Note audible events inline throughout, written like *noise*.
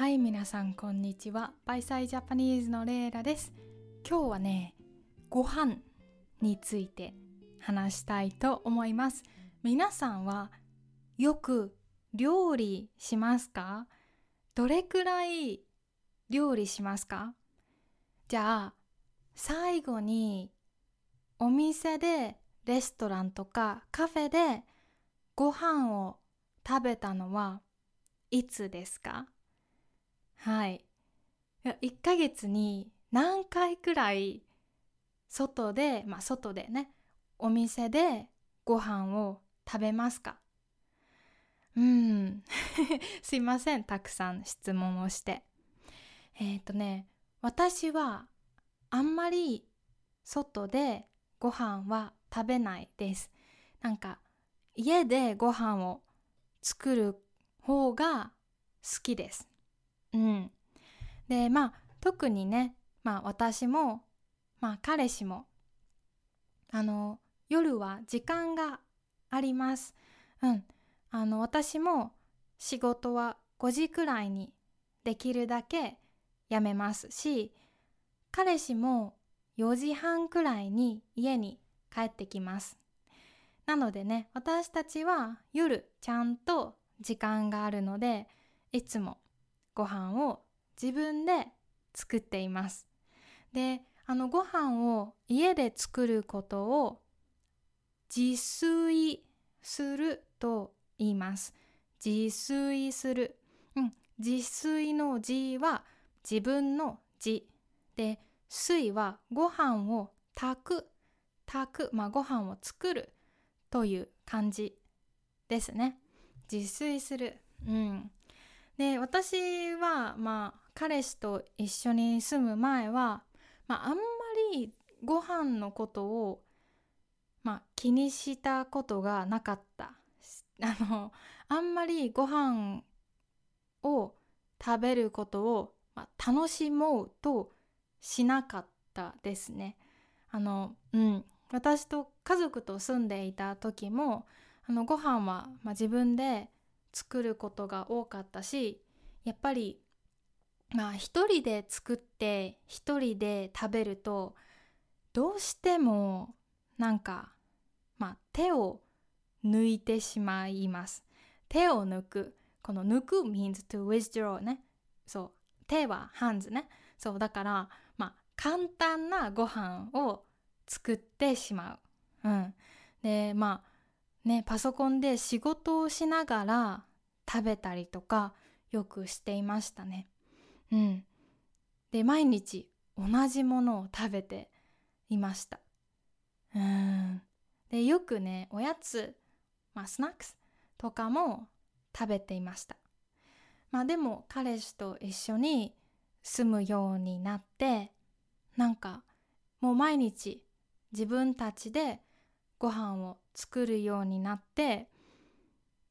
はい皆さんこんにちは。バイサイジャパニーズのレイラです。今日はねご飯について話したいと思います。皆さんはよく料理しますか？どれくらい料理しますか？じゃあ最後にお店でレストランとかカフェでご飯を食べたのはいつですか？はい。い1ヶ月に何回くらい外でまあ外でねお店でご飯を食べますか？うん。*laughs* すいません。たくさん質問をして。えっ、ー、とね私はあんまり外でご飯は食べないです。なんか家でご飯を作る方が好きです。うん。でまあ特にねまあ私もまあ彼氏もあの夜は時間があります。うん。あの私も仕事は5時くらいにできるだけやめますし彼氏も4時半くらいに家に帰ってきます。なのでね私たちは夜ちゃんと時間があるのでいつもご飯を自分で作っています。であのご飯を家で作ることを自炊すると言います。自炊する、うん、自炊の自は自分の自。で水はご飯を炊く。炊く。まあご飯を作るという感じですね。自炊する。うん。で私はまあ彼氏と一緒に住む前は、まあ、あんまりご飯のことを、まあ、気にしたことがなかった *laughs* あのあんまりご飯を食べることを、まあ、楽しもうとしなかったですね。あのうん私と家族と住んでいた時もあのご飯は、まあ、自分で作ることが多かったしやっぱりまあ一人で作って一人で食べるとどうしてもなんかまあ手を抜いてしまいます。手を抜く。この抜く means to withdraw ね。そう。手は hands ね。そう。だからまあ簡単なご飯を作ってしまう。うん。でまあねパソコンで仕事をしながら食べたりとかよくしていましたね。うん。で毎日同じものを食べていました。うん。でよくねおやつまあスナックスとかも食べていました。まあでも彼氏と一緒に住むようになってなんかもう毎日自分たちでご飯を作るようになって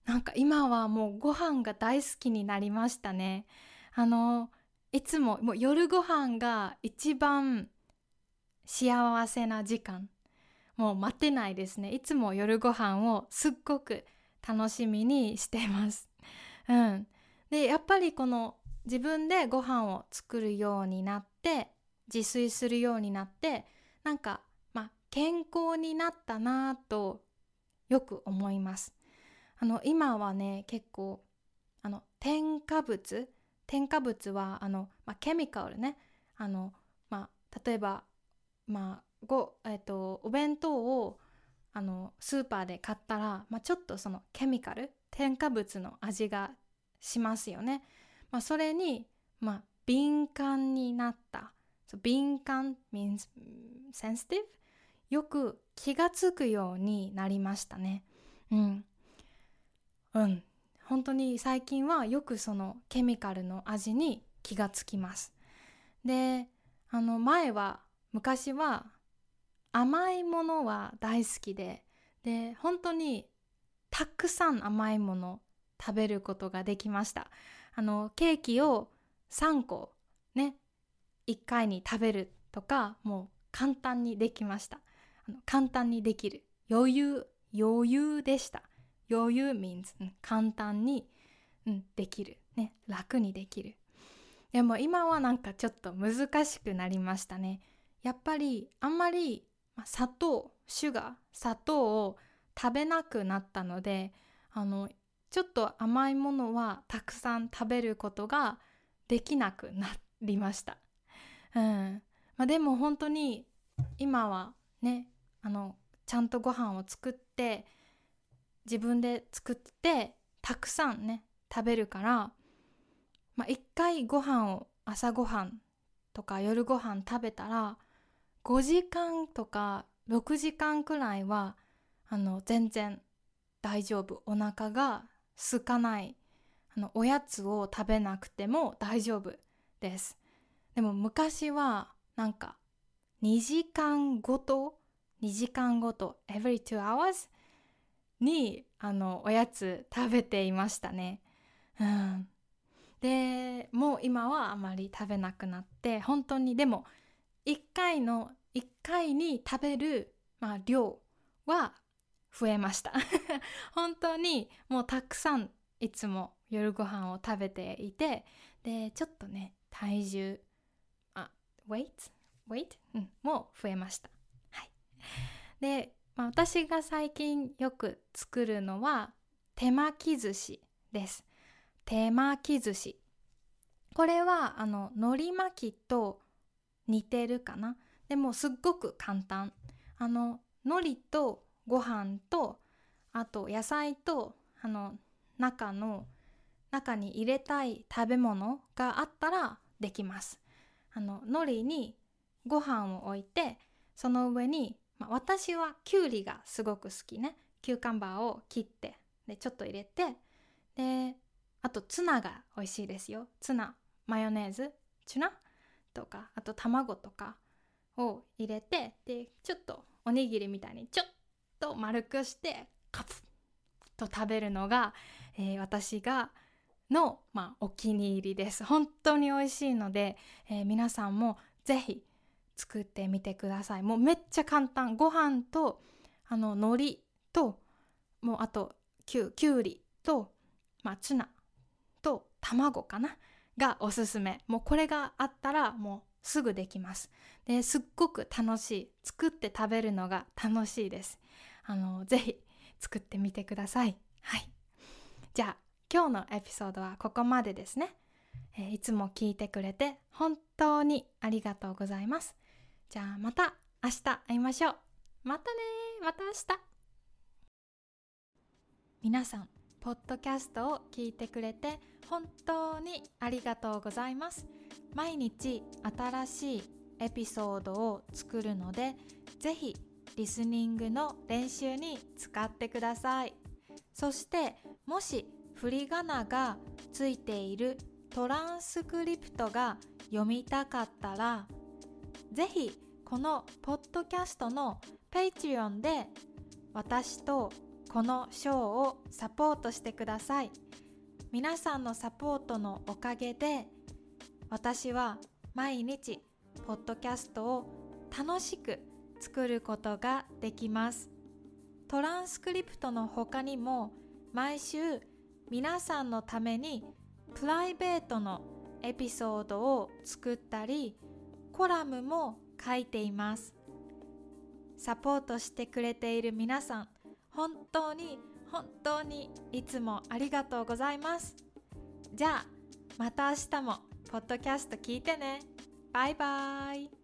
なんか今はもうご飯が大好きになりましたね。あのいつももう夜ご飯が一番幸せな時間。もう待てないですね。いつも夜ご飯をすっごく楽しみにしてます。うん。でやっぱりこの自分でご飯を作るようになって自炊するようになってなんかまあ健康になったなとよく思いますあの今はね結構あの添加物添加物はあの、まあ、ケミカルねあの、まあ、例えば、まあごえーと、お弁当をあのスーパーで買ったら、まあ、ちょっとそのケミカル添加物の味がしますよね。まあ、それに、まあ、敏感になった。So, 敏感 means sensitive? よく気がつくようになりましたね。うん。うん。本当に最近はよくそのケミカルの味に気がつきます。で、あの前は昔は甘いものは大好きで、で、本当にたくさん甘いもの食べることができました。あのケーキを3個ね1回に食べるとかもう簡単にできました簡単にできる。余裕余裕でした。余裕 means、簡単に、うん、できるね。楽にできる。でも今はなんかちょっと難しくなりましたね。やっぱりあんまり砂糖シュガー砂糖を食べなくなったのであのちょっと甘いものはたくさん食べることができなくなりました。うん。まあ、でも本当に今はねあのちゃんとご飯を作って自分で作ってたくさんね食べるから、まあ、一回ご飯を朝ごはんとか夜ご飯食べたら5時間とか6時間くらいはあの全然大丈夫。お腹が空かない。あのおやつを食べなくても大丈夫です。でも昔はなんか2時間ごと2時間ごと every two hours にあのおやつ食べていましたね。うん。でもう今はあまり食べなくなって本当にでも1回の1回に食べる、まあ、量は増えました。*laughs* 本当にもうたくさんいつも夜ご飯を食べていてでちょっとね体重あ weight weight、うん、も増えました。で、まあ、私が最近よく作るのは手巻き寿司です。手巻き寿司。これはあの海苔巻きと似てるかな。でもすっごく簡単。あの海苔とご飯とあと野菜とあの中の中に入れたい食べ物があったらできます。あの海苔にご飯を置いてその上に、まあ、私はきゅうりがすごく好きね。キューカンバーを切ってでちょっと入れてであとツナが美味しいですよ。ツナマヨネーズチュナ？とかあと卵とかを入れてでちょっとおにぎりみたいにちょっと丸くしてカプッと食べるのが、えー、私がの、まあ、お気に入りです。本当に美味しいので、えー、皆さんもぜひ作ってみてください。もうめっちゃ簡単。ご飯とあの海苔ともうあときゅきゅうりと、まあ、ツナと卵かな？がおすすめ。もうこれがあったらもうすぐできます。ですっごく楽しい。作って食べるのが楽しいです。あのぜひ作ってみてください。はい。じゃあ今日のエピソードはここまでですね、えー、いつも聞いてくれて本当にありがとうございます。じゃあまた明日会いましょう。またねまた明日。皆さんポッドキャストを聞いてくれて本当にありがとうございます。毎日新しいエピソードを作るのでぜひリスニングの練習に使ってください。そしてもし振り仮名がついているトランスクリプトが読みたかったらぜひこのポッドキャストの Patreon で私とこのショーをサポートしてください。皆さんのサポートのおかげで私は毎日ポッドキャストを楽しく作ることができます。トランスクリプトの他にも毎週皆さんのためにプライベートのエピソードを作ったりコラムも書いています。サポートしてくれている皆さん本当に本当にいつもありがとうございます。じゃあまた明日もポッドキャスト聞いてね。バイバーイ。